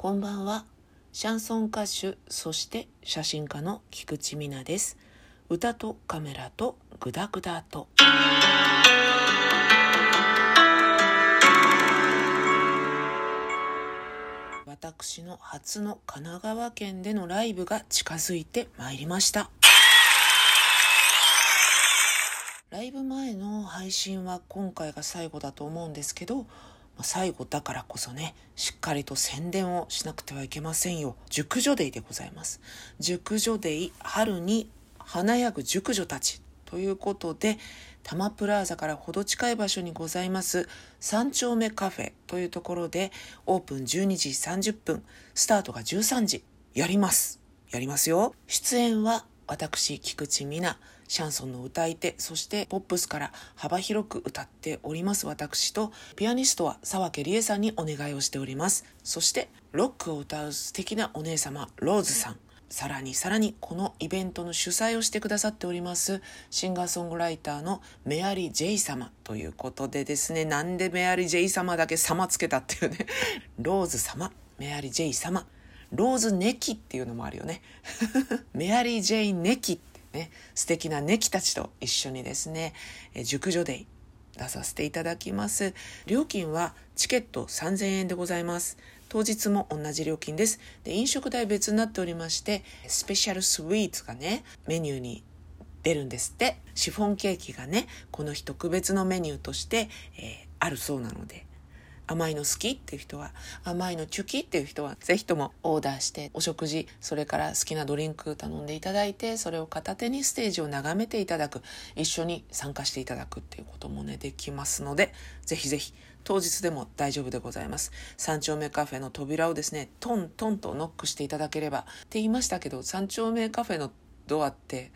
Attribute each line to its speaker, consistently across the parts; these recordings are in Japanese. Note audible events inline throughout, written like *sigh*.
Speaker 1: こんばんは。シャンソン歌手、そして写真家の菊池美奈です。歌とカメラとグダグダと。私の初の神奈川県でのライブが近づいてまいりました。ライブ前の配信は今回が最後だと思うんですけど、最後だからこそね、しっかりと宣伝をしなくてはいけませんよ。熟女デイでございます。熟女デイ春に華やぐ熟女たちということで、多摩プラザからほど近い場所にございます三丁目カフェというところでオープン12時30分、スタートが13時。やります。やりますよ。出演は私、菊池美奈、シャンソンの歌い手、そしてポップスから幅広く歌っております私と、ピアニストは沢家理恵さんにお願いをしております。そして、ロックを歌う素敵なお姉様、ローズさん。さらにさらにこのイベントの主催をしてくださっておりますシンガーソングライターのメアリー・ジェイ様ということでですねなんでメアリー・ジェイ様だけ様つけたっていうねローズ様メアリー・ジェイ様ローズ・ネキっていうのもあるよね *laughs* メアリー・ジェイ・ネキね、素敵なネキたちと一緒にですね、え熟女デイ出させていただきます。料金はチケット3000円でございます。当日も同じ料金です。で、飲食代別になっておりまして、スペシャルスイーツがね、メニューに出るんですって。シフォンケーキがね、この日特別のメニューとして、えー、あるそうなので、甘いの好きっていう人は、甘いのチュキっていう人は、ぜひともオーダーして、お食事、それから好きなドリンク頼んでいただいて、それを片手にステージを眺めていただく、一緒に参加していただくっていうこともね、できますので、ぜひぜひ、当日でも大丈夫でございます。三丁目カフェの扉をですね、トントンとノックしていただければ、って言いましたけど、三丁目カフェのドアって、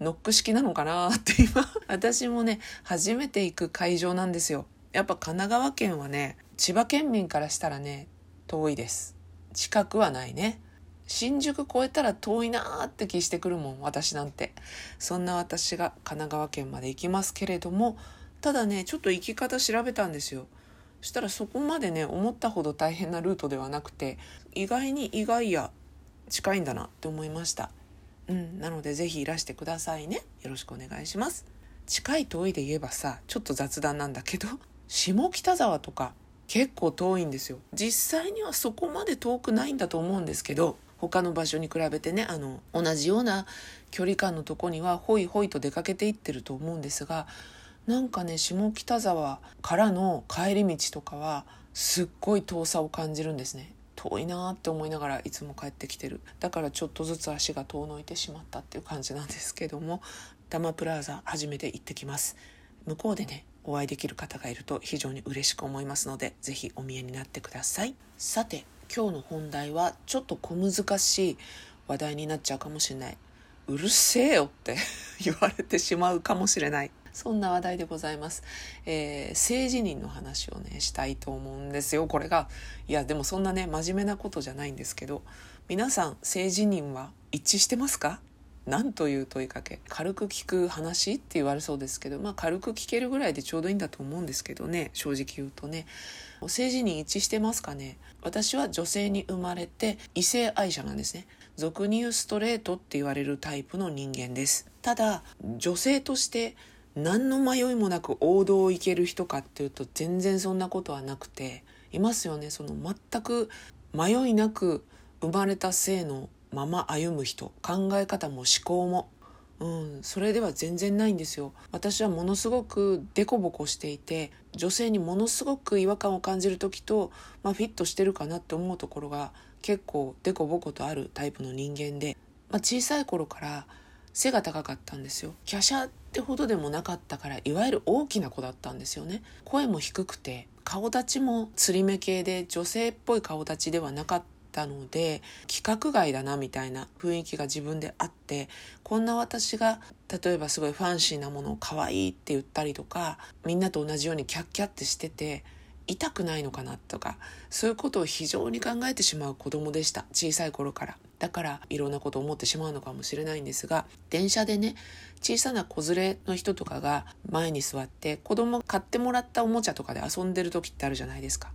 Speaker 1: ノック式なのかなって今、私もね、初めて行く会場なんですよ。やっぱ神奈川県はね、千葉県民からしたらね、遠いです。近くはないね。新宿越えたら遠いなーって気してくるもん、私なんて。そんな私が神奈川県まで行きますけれども、ただね、ちょっと行き方調べたんですよ。そしたらそこまでね、思ったほど大変なルートではなくて、意外に意外や近いんだなって思いました。うん、なのでぜひいらしてくださいね。よろしくお願いします。近い遠いで言えばさ、ちょっと雑談なんだけど、下北沢とか結構遠いんですよ。実際にはそこまで遠くないんだと思うんですけど他の場所に比べてねあの同じような距離感のとこにはホイホイと出かけていってると思うんですがなんかね下北沢からの帰り道とかはすっごい遠さを感じるんですね。遠いなって思いながらいつも帰ってきてる。だからちょっとずつ足が遠のいてしまったっていう感じなんですけども多摩プラザ初めて行ってきます。向こうでねお会いできる方がいると非常に嬉しく思いますので是非お見えになってくださいさて今日の本題はちょっと小難しい話題になっちゃうかもしれないうるせえよって *laughs* 言われてしまうかもしれないそんな話題でございます。えー、政治人の話をね、したいと思うんですよ。これが。いや、でもそんなね、真面目なことじゃないんですけど、皆さん、政治人は一致してますか？何という問いかけ？軽く聞く話って言われそうですけどまあ軽く聞けるぐらいでちょうどいいんだと思うんですけどね。正直言うとね。政治に一致してますかね？私は女性に生まれて異性愛者なんですね。俗に言うストレートって言われるタイプの人間です。ただ女性として何の迷いもなく王道を行ける人かっていうと全然そんなことはなくていますよね。その全く迷いなく生まれた性のまま歩む人考え方も思考も。うん、それでは全然ないんですよ。私はものすごくデコボコしていて女性にものすごく違和感を感じる時と、まあ、フィットしてるかなって思うところが結構デコボコとあるタイプの人間で、まあ、小さい頃から背が高かったんですよ。華奢ってほどでもなかったからいわゆる大きな子だったんですよね。声も低くて顔立ちもつり目系で女性っぽい顔立ちではなかったので規格外だなみたいな雰囲気が自分であってこんな私が例えばすごいファンシーなものを可愛いって言ったりとかみんなと同じようにキャッキャってしてて痛くないのかなとかそういうことを非常に考えてしまう子供でした小さい頃から。だからいろんなことを思ってしまうのかもしれないんですが電車でね小さな子連れの人とかが前に座って子供買ってもらったおもちゃとかで遊んでる時ってあるじゃないですか。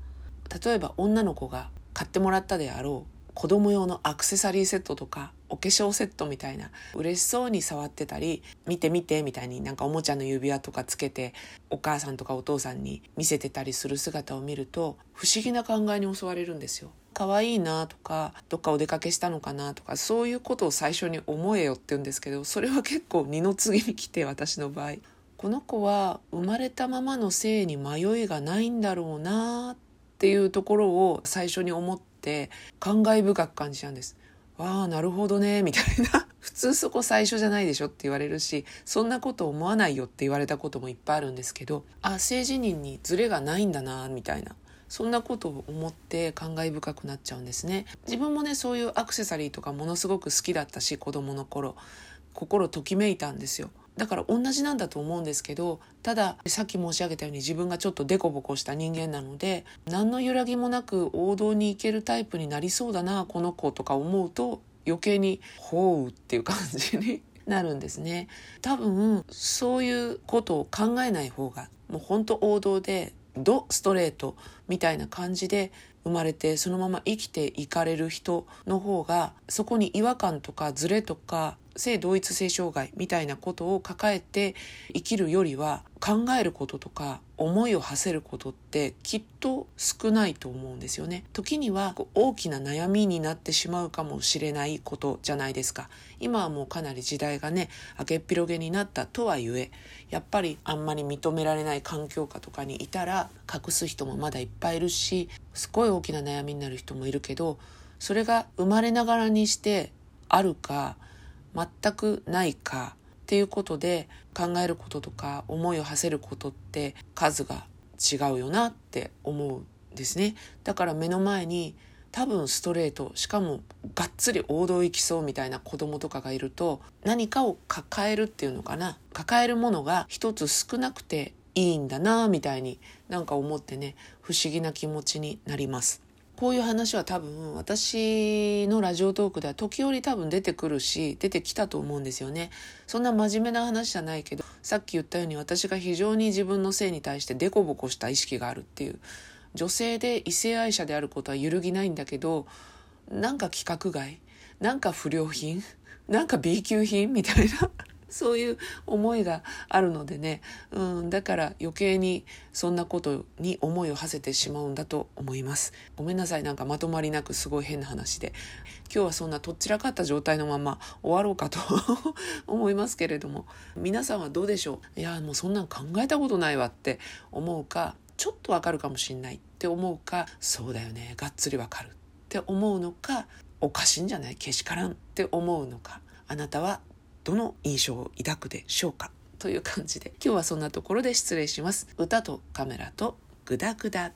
Speaker 1: 例えば女の子が買ってもらったであろう子供用のアクセサリーセットとかお化粧セットみたいな嬉しそうに触ってたり見て見てみたいになんかおもちゃの指輪とかつけてお母さんとかお父さんに見せてたりする姿を見ると不思議な考えに襲われるんですよ。可愛いなとかどっかお出かけしたのかなとかそういうことを最初に思えよって言うんですけどそれは結構二の次に来て私の場合この子は生まれたままの性に迷いがないんだろうなってていうところを最初に思って感慨深く感じちゃうんです。ああなるほどねみたいな。*laughs* 普通そこ最初じゃないでしょって言われるしそんなこと思わないよって言われたこともいっぱいあるんですけどあ性自認にズレがないんだなみたいな。そんなことを思って感慨深くなっちゃうんですね。自分もねそういうアクセサリーとかものすごく好きだったし子供の頃心ときめいたんですよ。だから同じなんだと思うんですけどたださっき申し上げたように自分がちょっとデコボコした人間なので何の揺らぎもなく王道に行けるタイプになりそうだなこの子とか思うと余計に「ほう」っていう感じに *laughs* なるんですね。多分そういうことを考えない方がもう本当王道でドストレートみたいな感じで生まれてそのまま生きていかれる人の方がそこに違和感とかズレとか性同一性障害みたいなことを抱えて生きるよりは考えることとか思いを馳せることってきっと少ないと思うんですよね。時には大きな悩みになってしまうかもしれないことじゃないですか。今はもうかなり時代がね、明けっぴろげになったとはいえ、やっぱりあんまり認められない環境下とかにいたら隠す人もまだいっぱいいるし、すごい大きな悩みになる人もいるけど、それが生まれながらにしてあるか、全くないかっていうことで考えることとか思いを馳せることって数が違うよなって思うんですね。だから目の前に多分ストレートしかもがっつり王道行きそうみたいな子供とかがいると何かを抱えるっていうのかな。抱えるものが一つ少なくていいんだなみたいになんか思ってね不思議な気持ちになります。こういう話は多分私のラジオトークでは時折多分出てくるし出てきたと思うんですよね。そんな真面目な話じゃないけどさっき言ったように私が非常に自分の性に対してデコボコした意識があるっていう。女性で異性愛者であることは揺るぎないんだけどなんか規格外？なんか不良品？*laughs* なんか B 級品？みたいな。*laughs* そういう思いがあるのでね、うん、だから余計にそんなことに思いを馳せてしまうんだと思います。ごめんなさい、なんかまとまりなくすごい変な話で。今日はそんなとっちらかった状態のまま終わろうかと *laughs* 思いますけれども、皆さんはどうでしょう？いや、もうそんなん考えたことないわって思うか、ちょっとわかるかもしんないって思うか、そうだよね、がっつりわかるって思うのか、おかしいんじゃない？けしからんって思うのか、あなたはどの印象を抱くでしょうか？という感じで今日はそんなところで失礼します。歌とカメラとグダグダ